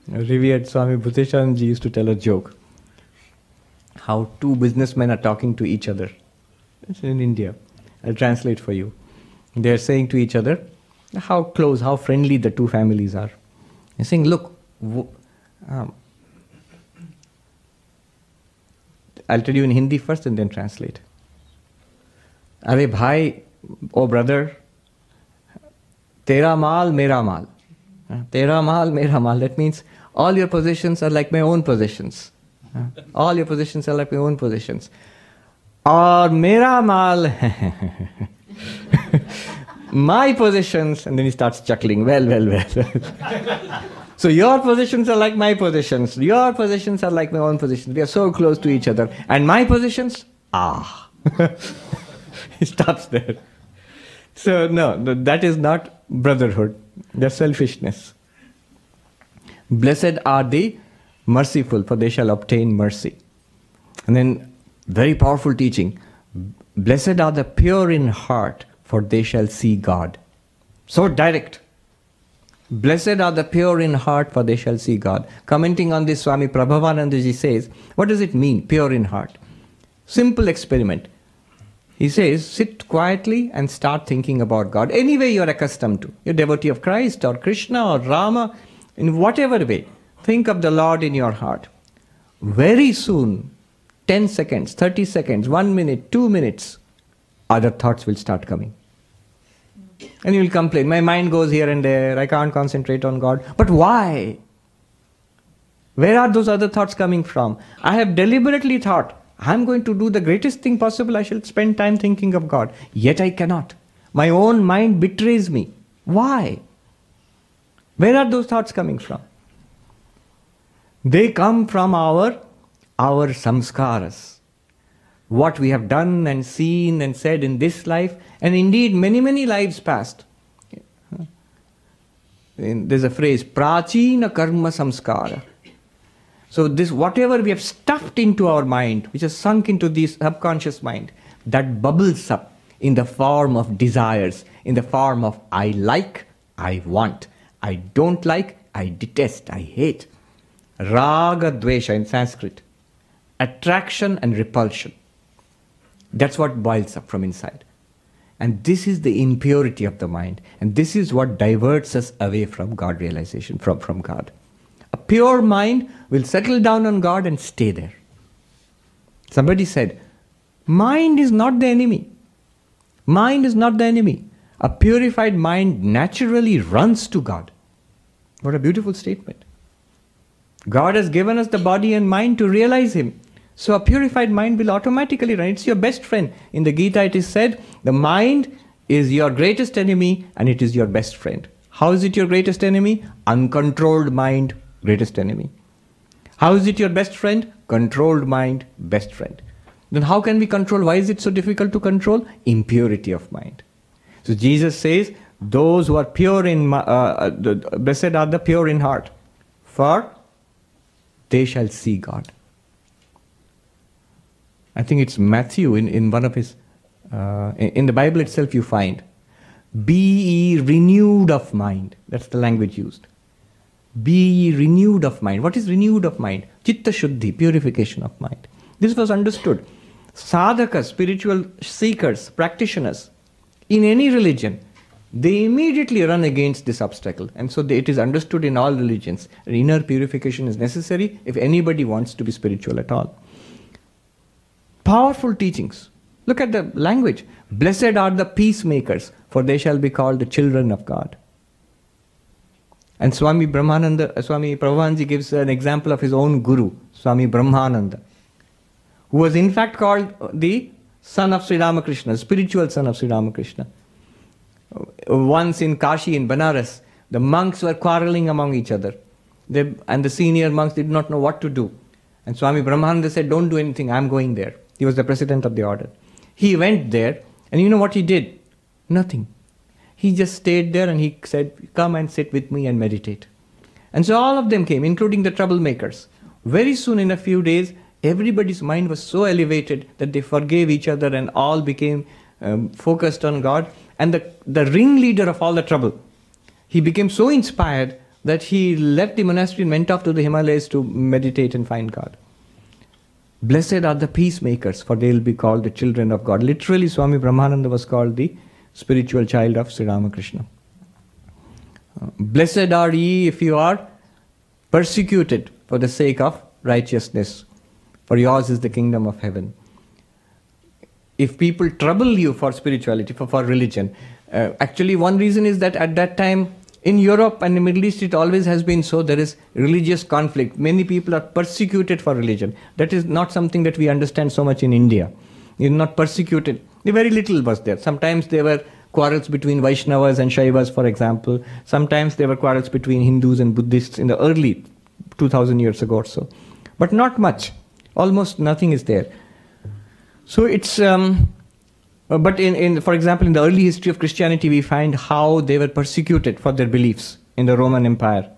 Revered Swami Bhuteshanji used to tell a joke how two businessmen are talking to each other. It's in India. I'll translate for you. They're saying to each other how close, how friendly the two families are. They're saying, look, um, I'll tell you in Hindi first and then translate. Are bhai, oh brother, tera mal, mera mal. Tera mal, mera mal. That means all your possessions are like my own possessions. All your positions are like my own positions. Or mera mal, (laughs) my positions, and then he starts chuckling. Well, well, well. (laughs) so your positions are like my positions. Your positions are like my own positions. We are so close to each other. And my positions, ah. (laughs) he stops there. So no, that is not brotherhood. That's selfishness. Blessed are the merciful, for they shall obtain mercy. And then, very powerful teaching Blessed are the pure in heart, for they shall see God. So direct. Blessed are the pure in heart, for they shall see God. Commenting on this, Swami Prabhavanandaji says, What does it mean, pure in heart? Simple experiment. He says, sit quietly and start thinking about God. Any way you're accustomed to. You're devotee of Christ or Krishna or Rama, in whatever way. Think of the Lord in your heart. Very soon, 10 seconds, 30 seconds, 1 minute, 2 minutes, other thoughts will start coming. And you will complain, my mind goes here and there, I can't concentrate on God. But why? Where are those other thoughts coming from? I have deliberately thought, I'm going to do the greatest thing possible, I shall spend time thinking of God. Yet I cannot. My own mind betrays me. Why? Where are those thoughts coming from? They come from our our samskaras. What we have done and seen and said in this life, and indeed many, many lives past. There's a phrase, prachina karma samskara. So this whatever we have stuffed into our mind, which has sunk into the subconscious mind, that bubbles up in the form of desires, in the form of I like, I want, I don't like, I detest, I hate. Raga dvesha in Sanskrit attraction and repulsion. That's what boils up from inside. And this is the impurity of the mind. And this is what diverts us away from God realization, from, from God. A pure mind will settle down on God and stay there. Somebody said, Mind is not the enemy. Mind is not the enemy. A purified mind naturally runs to God. What a beautiful statement. God has given us the body and mind to realize Him. So a purified mind will automatically run. It's your best friend. In the Gita, it is said, the mind is your greatest enemy and it is your best friend. How is it your greatest enemy? Uncontrolled mind, greatest enemy. How is it your best friend? Controlled mind, best friend. Then how can we control? Why is it so difficult to control? Impurity of mind. So Jesus says, those who are pure in, uh, uh blessed are the pure in heart, for they shall see God. I think it's Matthew in, in one of his, uh, in, the Bible itself, you find, be ye renewed of mind. That's the language used. Be ye renewed of mind. What is renewed of mind? Chitta Shuddhi, purification of mind. This was understood. Sadhakas, spiritual seekers, practitioners, in any religion, they immediately run against this obstacle. And so they, it is understood in all religions. Inner purification is necessary if anybody wants to be spiritual at all powerful teachings. Look at the language. Blessed are the peacemakers, for they shall be called the children of God. And Swami Brahmananda, uh, Swami Prabhavananda gives an example of his own guru, Swami Brahmananda, who was in fact called the son of Sri Ramakrishna, spiritual son of Sri Ramakrishna. Once in Kashi, in Banaras, the monks were quarreling among each other. They, and the senior monks did not know what to do. And Swami Brahmananda said, Don't do anything, I'm going there. He was the president of the order. He went there, and you know what he did? Nothing. He just stayed there and he said, Come and sit with me and meditate. And so all of them came, including the troublemakers. Very soon, in a few days, everybody's mind was so elevated that they forgave each other and all became um, focused on God. And the, the ringleader of all the trouble, he became so inspired that he left the monastery and went off to the Himalayas to meditate and find God. Blessed are the peacemakers, for they will be called the children of God. Literally, Swami Brahmananda was called the spiritual child of Sri Ramakrishna. Uh, blessed are ye if you are persecuted for the sake of righteousness, for yours is the kingdom of heaven. If people trouble you for spirituality, for, for religion, uh, actually, one reason is that at that time in Europe and the Middle East, it always has been so. There is religious conflict. Many people are persecuted for religion. That is not something that we understand so much in India. You're not persecuted. Very little was there. Sometimes there were quarrels between Vaishnavas and Shaivas, for example. Sometimes there were quarrels between Hindus and Buddhists in the early 2000 years ago or so. But not much. Almost nothing is there. So it's. Um, uh, but in, in, for example, in the early history of Christianity, we find how they were persecuted for their beliefs in the Roman Empire.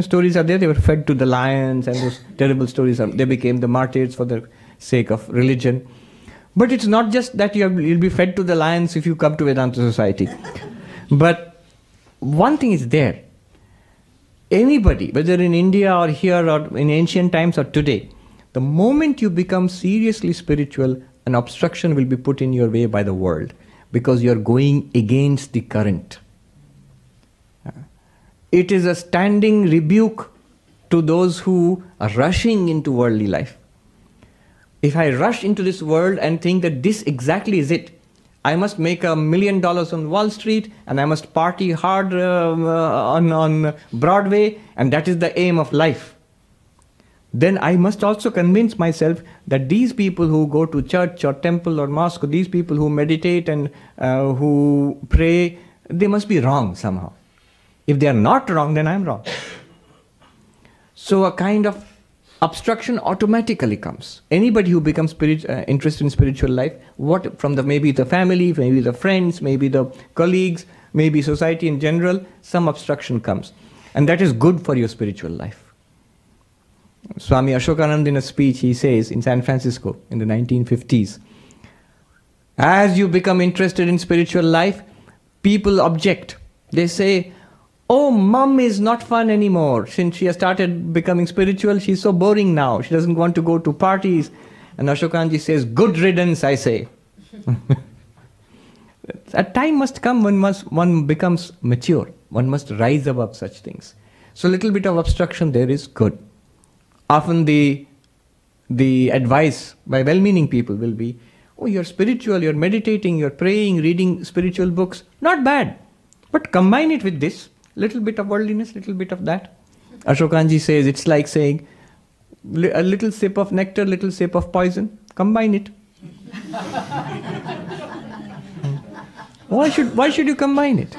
stories are there. They were fed to the lions, and those terrible stories. Are, they became the martyrs for the sake of religion. But it's not just that you will be fed to the lions if you come to Vedanta Society. but one thing is there. Anybody, whether in India or here or in ancient times or today, the moment you become seriously spiritual, an obstruction will be put in your way by the world because you're going against the current. It is a standing rebuke to those who are rushing into worldly life. If I rush into this world and think that this exactly is it, I must make a million dollars on Wall Street and I must party hard uh, on, on Broadway, and that is the aim of life. Then I must also convince myself that these people who go to church or temple or mosque, these people who meditate and uh, who pray, they must be wrong somehow. If they are not wrong, then I am wrong. So a kind of obstruction automatically comes. Anybody who becomes spirit, uh, interested in spiritual life, what from the maybe the family, maybe the friends, maybe the colleagues, maybe society in general, some obstruction comes, and that is good for your spiritual life. Swami Ashokanand in a speech he says in San Francisco in the 1950s, as you become interested in spiritual life, people object. They say, oh, mom is not fun anymore. Since she has started becoming spiritual, she's so boring now. She doesn't want to go to parties. And Ashokanji says, good riddance, I say. (laughs) A time must come when one becomes mature. One must rise above such things. So a little bit of obstruction there is good. Often the, the advice by well-meaning people will be, oh, you're spiritual, you're meditating, you're praying, reading spiritual books. Not bad. But combine it with this little bit of worldliness, little bit of that. Ashokanji says it's like saying a little sip of nectar, little sip of poison. Combine it. (laughs) why should why should you combine it?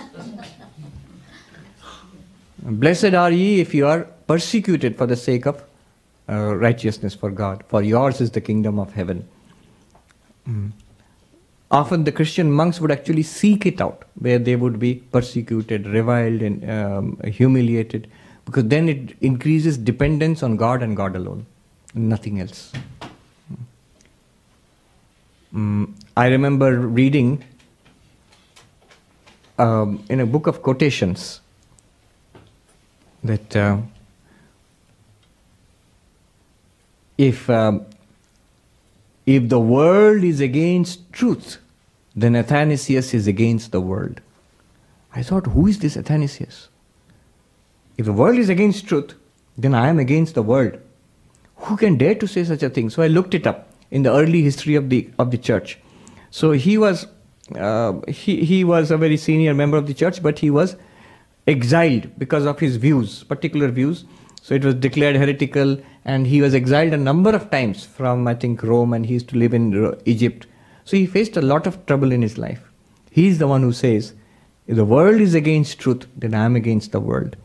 Blessed are ye if you are persecuted for the sake of uh, righteousness for God, for yours is the kingdom of heaven. Mm often the Christian monks would actually seek it out, where they would be persecuted, reviled, and um, humiliated, because then it increases dependence on God and God alone, nothing else. Um, I remember reading um, in a book of quotations that uh, if um, if the world is against truth, then Athanasius is against the world. I thought, who is this Athanasius? If the world is against truth, then I am against the world. Who can dare to say such a thing? So I looked it up in the early history of the of the church. So he was uh, he he was a very senior member of the church, but he was exiled because of his views, particular views. So it was declared heretical, and he was exiled a number of times from, I think, Rome, and he used to live in Egypt. So he faced a lot of trouble in his life. He is the one who says, if the world is against truth, then I am against the world.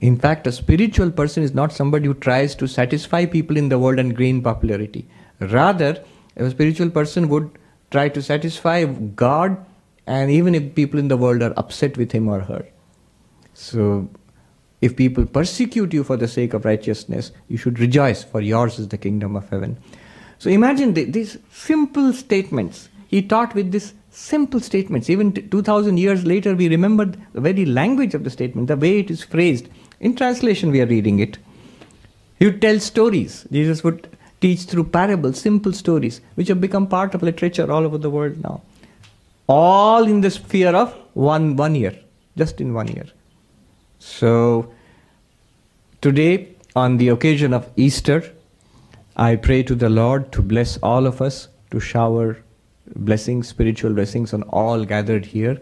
In fact, a spiritual person is not somebody who tries to satisfy people in the world and gain popularity. Rather, a spiritual person would try to satisfy God, and even if people in the world are upset with him or her. So, if people persecute you for the sake of righteousness, you should rejoice, for yours is the kingdom of heaven. So imagine the, these simple statements. He taught with these simple statements. Even 2000 years later, we remember the very language of the statement, the way it is phrased. In translation, we are reading it. He would tell stories. Jesus would teach through parables, simple stories, which have become part of literature all over the world now. All in the sphere of one, one year, just in one year. So, today, on the occasion of Easter, I pray to the Lord to bless all of us, to shower blessings, spiritual blessings on all gathered here.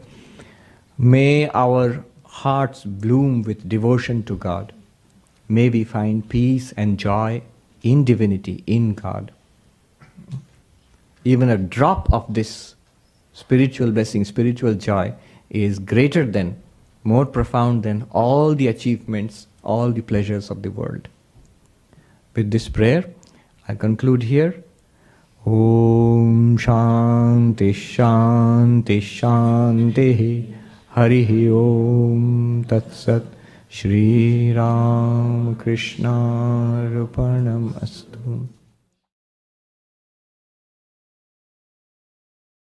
May our hearts bloom with devotion to God. May we find peace and joy in divinity, in God. Even a drop of this spiritual blessing, spiritual joy, is greater than more profound than all the achievements, all the pleasures of the world. With this prayer, I conclude here. Om Shanti Shanti Shanti Hari Om Tat Shri Ram Krishna Rupanam Astu